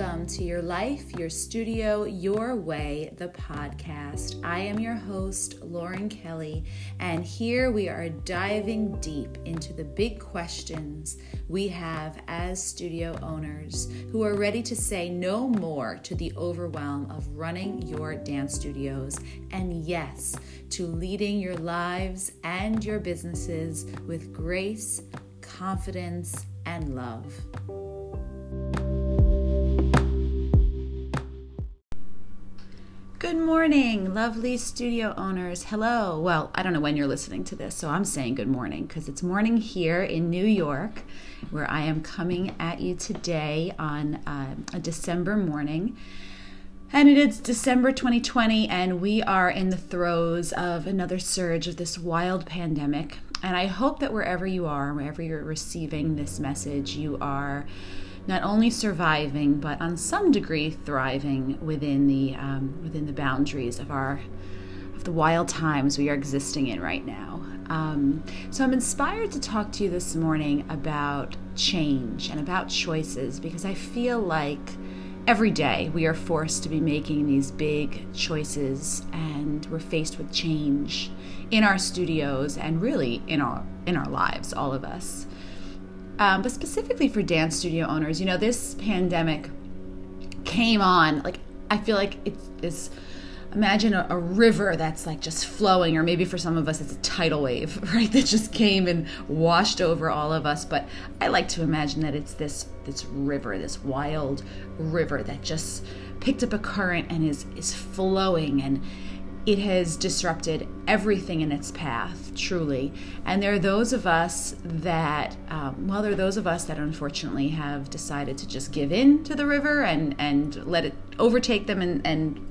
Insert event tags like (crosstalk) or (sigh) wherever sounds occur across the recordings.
Welcome to Your Life, Your Studio, Your Way, the podcast. I am your host, Lauren Kelly, and here we are diving deep into the big questions we have as studio owners who are ready to say no more to the overwhelm of running your dance studios, and yes, to leading your lives and your businesses with grace, confidence, and love. Good morning, lovely studio owners. Hello. Well, I don't know when you're listening to this, so I'm saying good morning because it's morning here in New York, where I am coming at you today on uh, a December morning. And it is December 2020, and we are in the throes of another surge of this wild pandemic. And I hope that wherever you are, wherever you're receiving this message, you are not only surviving but on some degree thriving within the um, within the boundaries of our of the wild times we are existing in right now. Um, so I'm inspired to talk to you this morning about change and about choices because I feel like every day we are forced to be making these big choices and we're faced with change in our studios and really in our in our lives all of us um, but specifically for dance studio owners, you know, this pandemic came on. Like, I feel like it's this. Imagine a, a, river that's like just flowing, or maybe for some of us it's a tidal wave, (laughs) right? That just came and washed over all of us. But I like to imagine that it's this this river, this wild river that just picked up a current and is is flowing and it has disrupted everything in its path, truly. And there are those of us that, um, well, there are those of us that unfortunately have decided to just give in to the river and, and let it overtake them and, and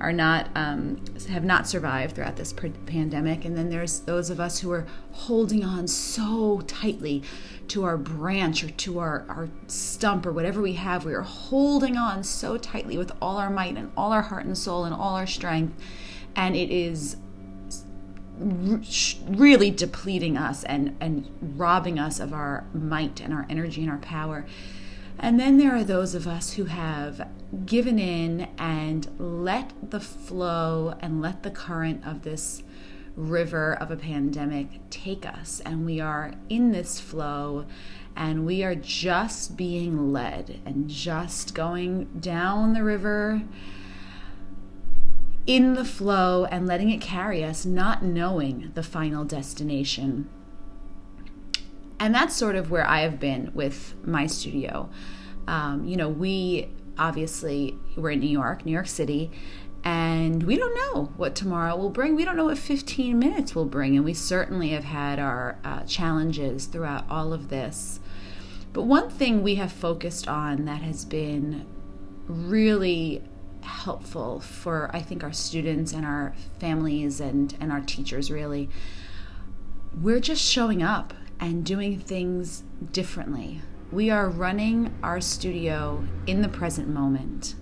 are not um, have not survived throughout this pandemic. And then there's those of us who are holding on so tightly to our branch or to our, our stump or whatever we have. We are holding on so tightly with all our might and all our heart and soul and all our strength and it is really depleting us and and robbing us of our might and our energy and our power. And then there are those of us who have given in and let the flow and let the current of this river of a pandemic take us. And we are in this flow and we are just being led and just going down the river in the flow and letting it carry us, not knowing the final destination. And that's sort of where I have been with my studio. Um, you know, we obviously we're in New York, New York City, and we don't know what tomorrow will bring. We don't know what 15 minutes will bring, and we certainly have had our uh, challenges throughout all of this. But one thing we have focused on that has been really helpful for I think our students and our families and and our teachers really we're just showing up and doing things differently. We are running our studio in the present moment.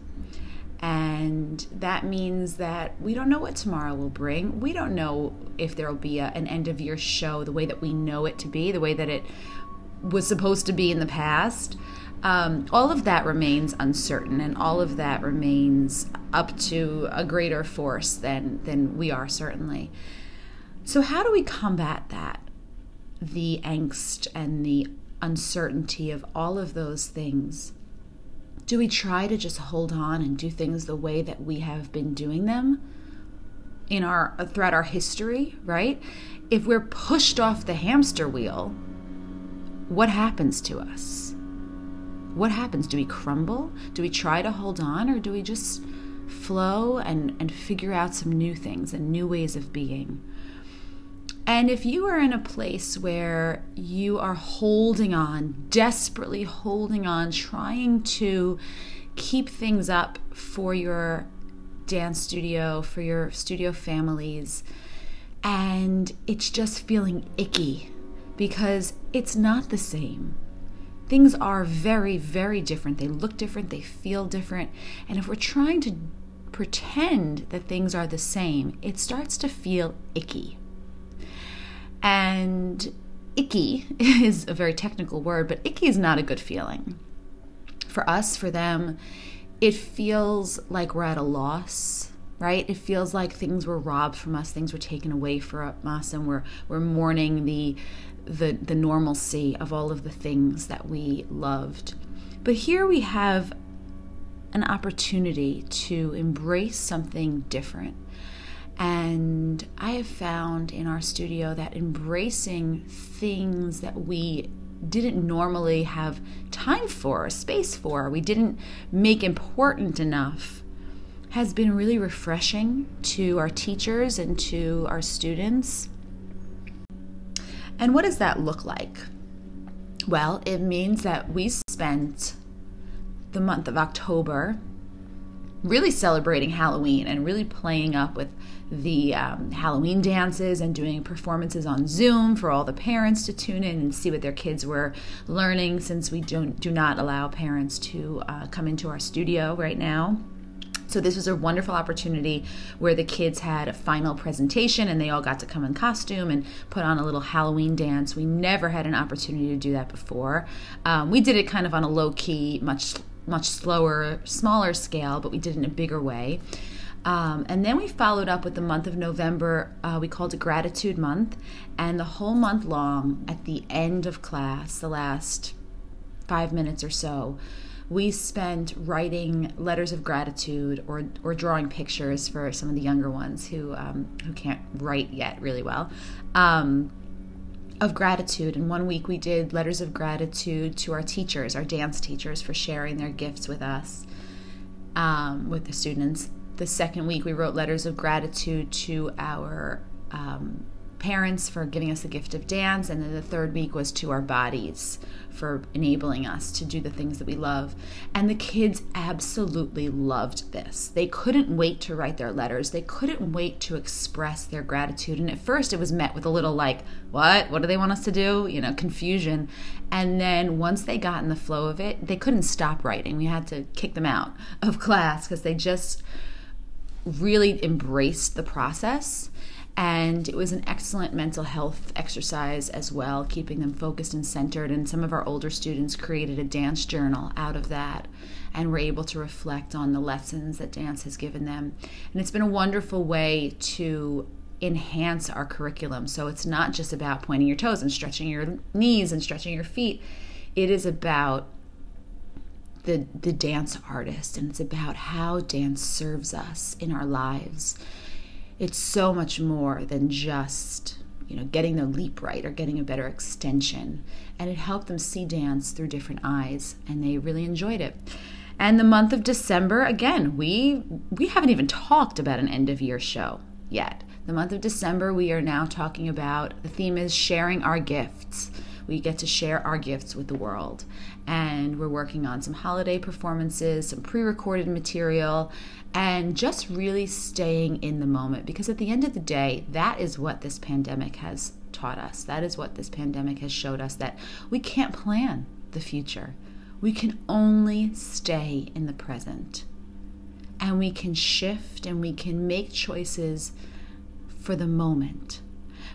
And that means that we don't know what tomorrow will bring. We don't know if there will be a, an end of year show the way that we know it to be, the way that it was supposed to be in the past um, all of that remains uncertain and all of that remains up to a greater force than than we are certainly. So how do we combat that? The angst and the uncertainty of all of those things. Do we try to just hold on and do things the way that we have been doing them in our throughout our history right? If we're pushed off the hamster wheel what happens to us what happens? Do we crumble? Do we try to hold on or do we just flow and, and figure out some new things and new ways of being? And if you are in a place where you are holding on, desperately holding on, trying to keep things up for your dance studio, for your studio families, and it's just feeling icky because it's not the same things are very, very different. They look different, they feel different. And if we're trying to pretend that things are the same, it starts to feel icky. And icky (laughs) is a very technical word, but icky is not a good feeling. For us, for them, it feels like we're at a loss right? It feels like things were robbed from us, things were taken away from us, and we're we're mourning the the the normalcy of all of the things that we loved. But here we have an opportunity to embrace something different. And I have found in our studio that embracing things that we didn't normally have time for, or space for, we didn't make important enough has been really refreshing to our teachers and to our students. And what does that look like? Well, it means that we spent the month of October really celebrating Halloween and really playing up with the um, Halloween dances and doing performances on Zoom for all the parents to tune in and see what their kids were learning since we don't do not allow parents to uh, come into our studio right now. So this was a wonderful opportunity where the kids had a final presentation and they all got to come in costume and put on a little Halloween dance. We never had an opportunity to do that before. Um, we did it kind of on a low key, much much slower, smaller scale, but we did it in a bigger way. Um, and then we followed up with the month of November. Uh, we called it Gratitude Month. And the whole month long, at the end of class, the last five minutes or so, we spent writing letters of gratitude or, or drawing pictures for some of the younger ones who, um, who can't write yet really well. Um, of gratitude. And one week we did letters of gratitude to our teachers, our dance teachers, for sharing their gifts with us, um, with the students. The second week we wrote letters of gratitude to our um, parents for giving us the gift of dance. And then the third week was to our bodies for enabling us to do the things that we love. And the kids absolutely loved this. They couldn't wait to write their letters, they couldn't wait to express their gratitude. And at first, it was met with a little like, what? What do they want us to do? You know, confusion. And then once they got in the flow of it, they couldn't stop writing. We had to kick them out of (laughs) class because they just really embraced the process and it was an excellent mental health exercise as well, keeping them focused and centered. And some of our older students created a dance journal out of that and were able to reflect on the lessons that dance has given them. And it's been a wonderful way to enhance our curriculum. So it's not just about pointing your toes and stretching your knees and stretching your feet, it is about the, the dance artist and it's about how dance serves us in our lives it's so much more than just you know getting their leap right or getting a better extension. And it helped them see dance through different eyes and they really enjoyed it. And the month of december again we we haven't even talked about an end of year show yet. The month of december we are now talking about the theme is sharing our gifts we get to share our gifts with the world and we're working on some holiday performances some pre-recorded material and just really staying in the moment because at the end of the day, that is what this pandemic has taught us. That is what this pandemic has showed us that we can't plan the future. We can only stay in the present. And we can shift and we can make choices for the moment.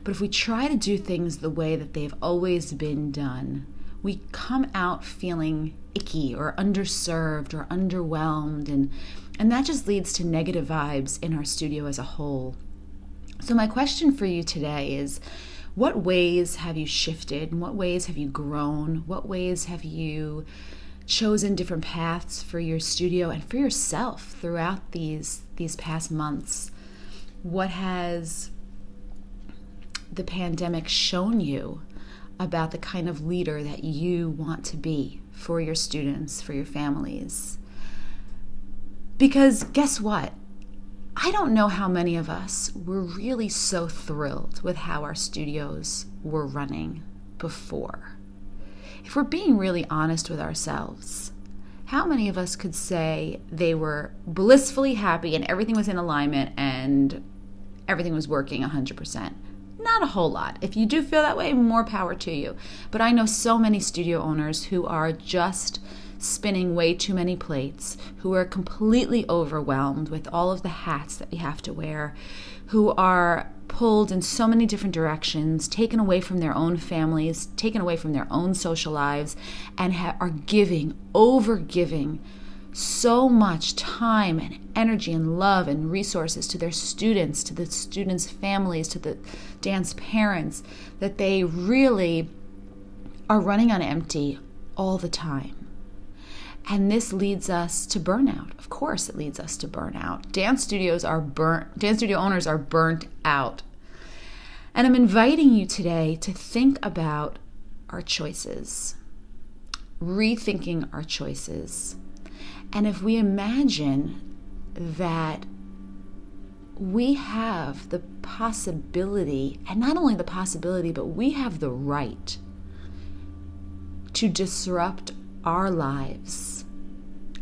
But if we try to do things the way that they've always been done, we come out feeling icky or underserved or underwhelmed and and that just leads to negative vibes in our studio as a whole. So my question for you today is what ways have you shifted? In what ways have you grown? What ways have you chosen different paths for your studio and for yourself throughout these these past months? What has the pandemic shown you about the kind of leader that you want to be for your students, for your families? Because guess what? I don't know how many of us were really so thrilled with how our studios were running before. If we're being really honest with ourselves, how many of us could say they were blissfully happy and everything was in alignment and everything was working 100%? Not a whole lot. If you do feel that way, more power to you. But I know so many studio owners who are just spinning way too many plates, who are completely overwhelmed with all of the hats that we have to wear, who are pulled in so many different directions, taken away from their own families, taken away from their own social lives, and ha- are giving, over giving so much time and energy and love and resources to their students, to the students' families, to the dance parents, that they really are running on empty all the time. And this leads us to burnout. Of course, it leads us to burnout. Dance studios are burnt, dance studio owners are burnt out. And I'm inviting you today to think about our choices, rethinking our choices. And if we imagine that we have the possibility, and not only the possibility, but we have the right to disrupt our lives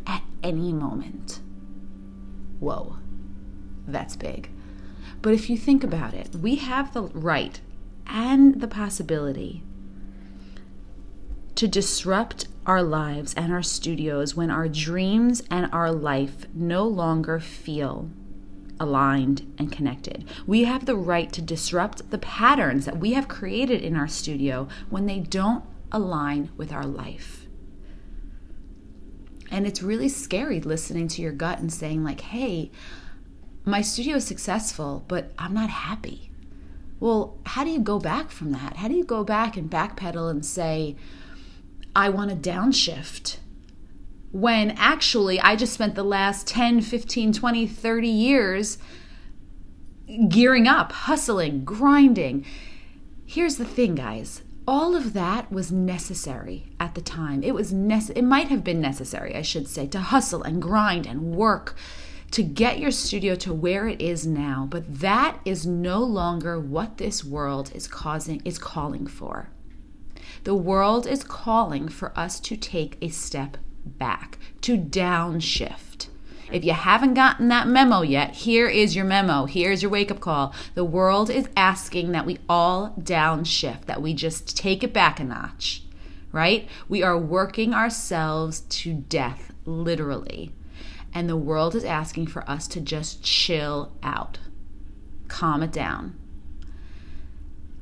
at any moment. Whoa, that's big. But if you think about it, we have the right and the possibility to disrupt our lives and our studios when our dreams and our life no longer feel aligned and connected. We have the right to disrupt the patterns that we have created in our studio when they don't align with our life. And it's really scary listening to your gut and saying, like, hey, my studio is successful, but I'm not happy. Well, how do you go back from that? How do you go back and backpedal and say, I want to downshift? When actually, I just spent the last 10, 15, 20, 30 years gearing up, hustling, grinding. Here's the thing, guys all of that was necessary at the time. It was nece- it might have been necessary, I should say, to hustle and grind and work to get your studio to where it is now, but that is no longer what this world is causing is calling for. The world is calling for us to take a step back, to downshift. If you haven't gotten that memo yet, here is your memo. Here's your wake up call. The world is asking that we all downshift, that we just take it back a notch, right? We are working ourselves to death, literally. And the world is asking for us to just chill out, calm it down.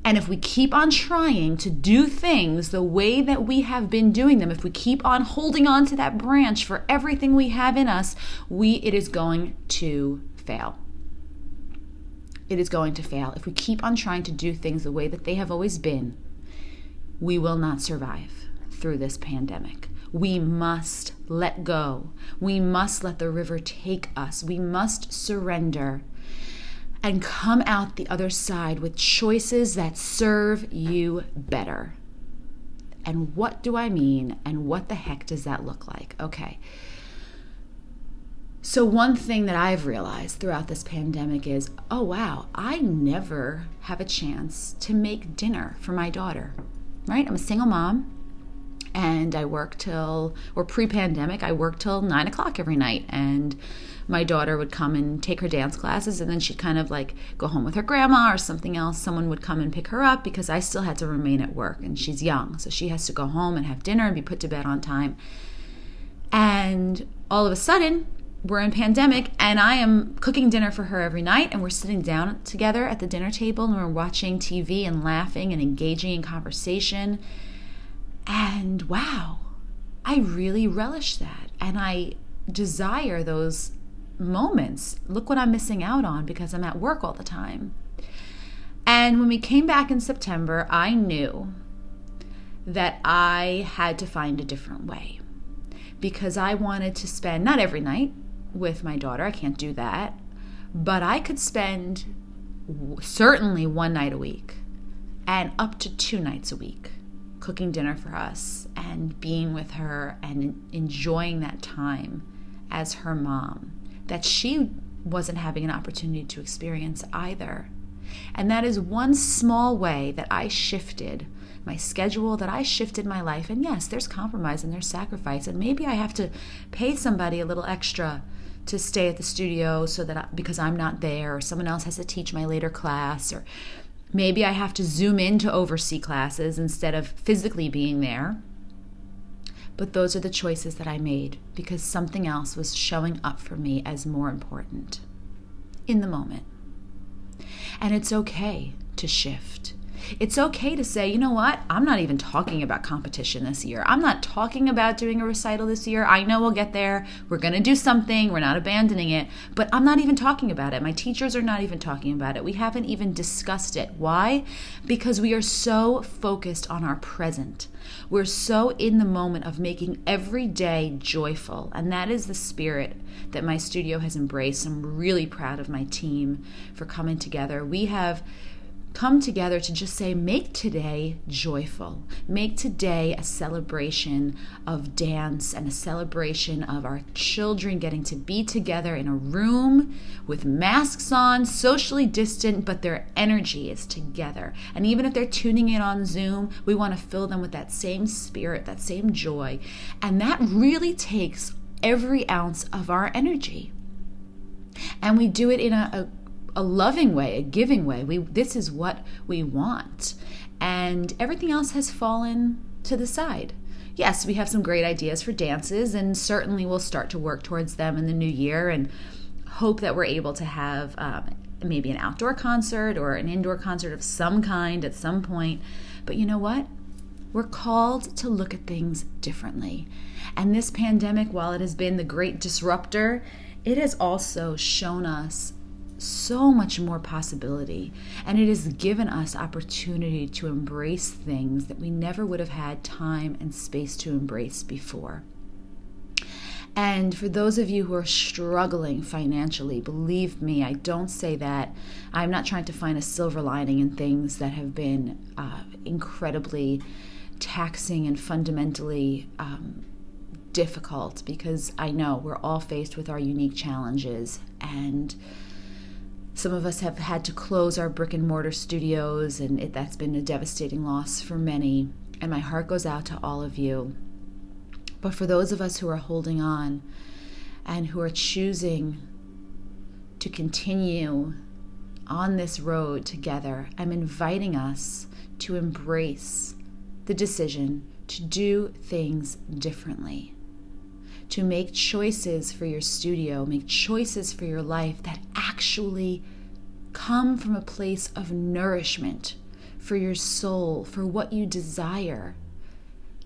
And if we keep on trying to do things the way that we have been doing them, if we keep on holding on to that branch for everything we have in us, we it is going to fail. It is going to fail. If we keep on trying to do things the way that they have always been, we will not survive through this pandemic. We must let go. We must let the river take us. We must surrender and come out the other side with choices that serve you better. And what do I mean? And what the heck does that look like? Okay. So, one thing that I've realized throughout this pandemic is oh, wow, I never have a chance to make dinner for my daughter, right? I'm a single mom and I work till, or pre pandemic, I worked till nine o'clock every night. And my daughter would come and take her dance classes and then she'd kind of like go home with her grandma or something else. Someone would come and pick her up because i still had to remain at work and she's young so she has to go home and have dinner and be put to bed on time. And all of a sudden we're in pandemic and i am cooking dinner for her every night and we're sitting down together at the dinner table and we're watching tv and laughing and engaging in conversation. And wow i really relish that and i desire those moments. Look what I'm missing out on because I'm at work all the time. And when we came back in September, I knew that I had to find a different way because I wanted to spend, not every night with my daughter, I can't do that, but I could spend certainly one night a week and up to two nights a week cooking dinner for us and being with her and enjoying that time as her mom that she wasn't having an opportunity to experience either. And that is one small way that I shifted my schedule, that I shifted my life. And yes, there's compromise and there's sacrifice. And maybe I have to pay somebody a little extra to stay at the studio so that I, because I'm not there, or someone else has to teach my later class, or maybe I have to zoom in to oversee classes instead of physically being there. But those are the choices that I made because something else was showing up for me as more important in the moment. And it's okay to shift. It's okay to say, you know what? I'm not even talking about competition this year. I'm not talking about doing a recital this year. I know we'll get there. We're going to do something. We're not abandoning it. But I'm not even talking about it. My teachers are not even talking about it. We haven't even discussed it. Why? Because we are so focused on our present. We're so in the moment of making every day joyful. And that is the spirit that my studio has embraced. I'm really proud of my team for coming together. We have come together to just say, make today joyful. Make today a celebration of dance and a celebration of our children getting to be together in a room with masks on, socially distant, but their energy is together. And even if they're tuning in on Zoom, we want to fill them with that same spirit, that same joy. And that really takes every ounce of our energy. And we do it in a, a a loving way, a giving way. We this is what we want. And everything else has fallen to the side. Yes, we have some great ideas for dances and certainly we'll start to work towards them in the new year and hope that we're able to have um, maybe an outdoor concert or an indoor concert of some kind at some point. But you know what? We're called to look at things differently. And this pandemic, while it has been the great disruptor, it has also shown us so much more possibility. And it has given us opportunity to embrace things that we never would have had time and space to embrace before. And for those of you who are struggling financially, believe me, I don't say that. I'm not trying to find a silver lining in things that have been uh, incredibly taxing and fundamentally um, difficult because I know we're all faced with our unique challenges. And some of us have had to close our brick and mortar studios, and it, that's been a devastating loss for many. And my heart goes out to all of you. But for those of us who are holding on and who are choosing to continue on this road together, I'm inviting us to embrace the decision to do things differently to make choices for your studio, make choices for your life that actually come from a place of nourishment for your soul, for what you desire.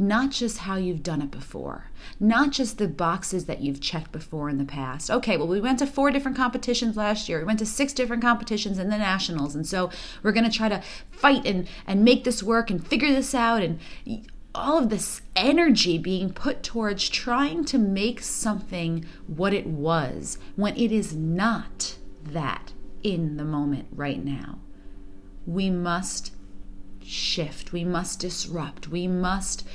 Not just how you've done it before, not just the boxes that you've checked before in the past. Okay, well, we went to four different competitions last year. We went to six different competitions in the nationals. And so we're going to try to fight and, and make this work and figure this out. And all of this energy being put towards trying to make something what it was when it is not that in the moment right now. We must shift, we must disrupt, we must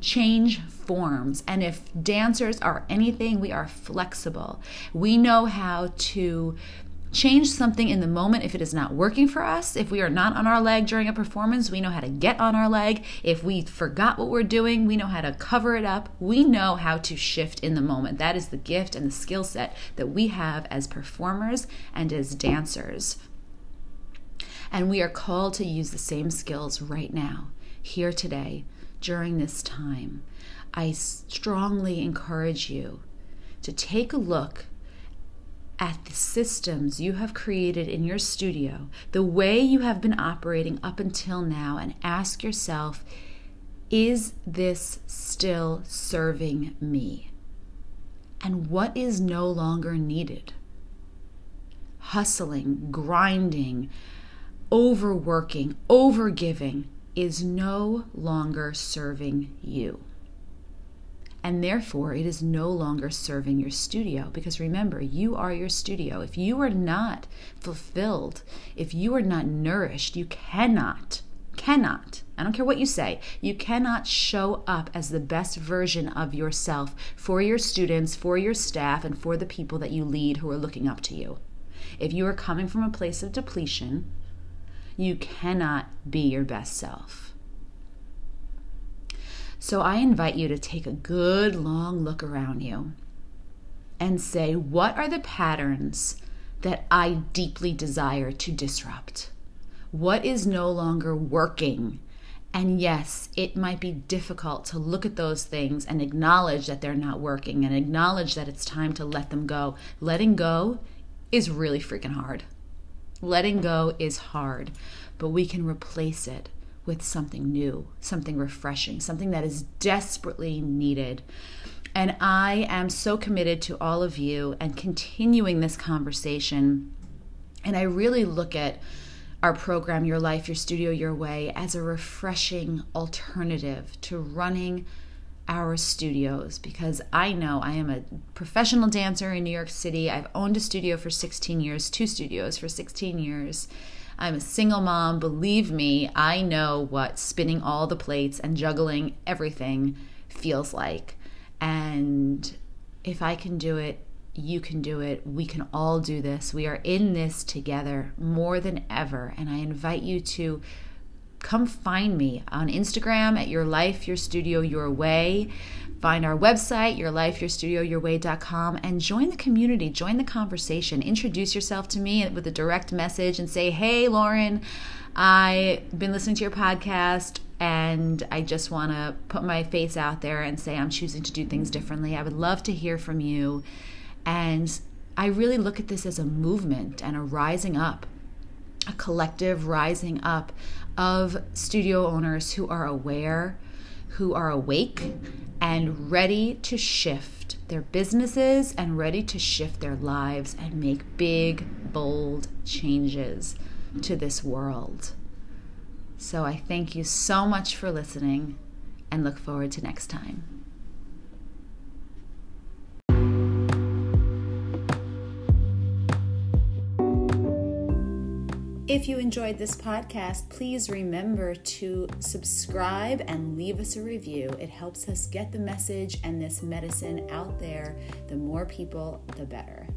change forms. And if dancers are anything, we are flexible. We know how to change something in the moment if it is not working for us. If we are not on our leg during a performance, we know how to get on our leg. If we forgot what we're doing, we know how to cover it up. We know how to shift in the moment. That is the gift and the skill set that we have as performers and as dancers. And we are called to use the same skills right now, here today, during this time. I strongly encourage you to take a look at the systems you have created in your studio, the way you have been operating up until now, and ask yourself is this still serving me? And what is no longer needed? Hustling, grinding, overworking, overgiving is no longer serving you and therefore it is no longer serving your studio. Because remember you are your studio. If you are not fulfilled if you are not nourished you cannot cannot i don't care what you say you cannot show up as the best version of yourself for your students for your staff and for the people that you lead who are looking up to you. If you are coming from a place of depletion you cannot be your best self so I invite you to take a good long look around you and say, what are the patterns that I deeply desire to disrupt? What is no longer working? And yes, it might be difficult to look at those things and acknowledge that they're not working and acknowledge that it's time to let them go. Letting go is really freaking hard. Letting go is hard, but we can replace it with something new, something refreshing, something that is desperately needed. And I am so committed to all of you and continuing this conversation. And I really look at our program, Your Life, Your Studio, Your Way, as a refreshing alternative to running our studios because I know I am a professional dancer in New York City. I've owned a studio for 16 years, two studios for 16 years. I'm a single mom. Believe me, I know what spinning all the plates and juggling everything feels like. And if I can do it, you can do it. We can all do this. We are in this together more than ever. And I invite you to come find me on Instagram at Your Life, Your Studio, Your Way. Find our website, yourlifeyourstudioyourway.com, and join the community, join the conversation. Introduce yourself to me with a direct message and say, Hey, Lauren, I've been listening to your podcast and I just want to put my face out there and say I'm choosing to do things differently. I would love to hear from you. And I really look at this as a movement and a rising up, a collective rising up of studio owners who are aware, who are awake, and ready to shift their businesses and ready to shift their lives and make big, bold changes to this world. So I thank you so much for listening and look forward to next time. If you enjoyed this podcast, please remember to subscribe and leave us a review. It helps us get the message and this medicine out there. The more people, the better.